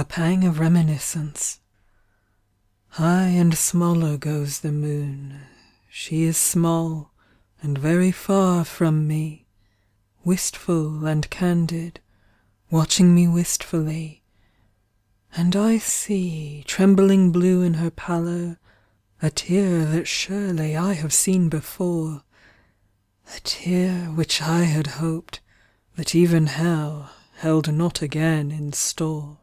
a pang of reminiscence. High and smaller goes the moon, She is small and very far from me, Wistful and candid, watching me wistfully, And I see Trembling blue in her pallor a tear that surely I have seen before, A tear which I had hoped that even hell held not again in store.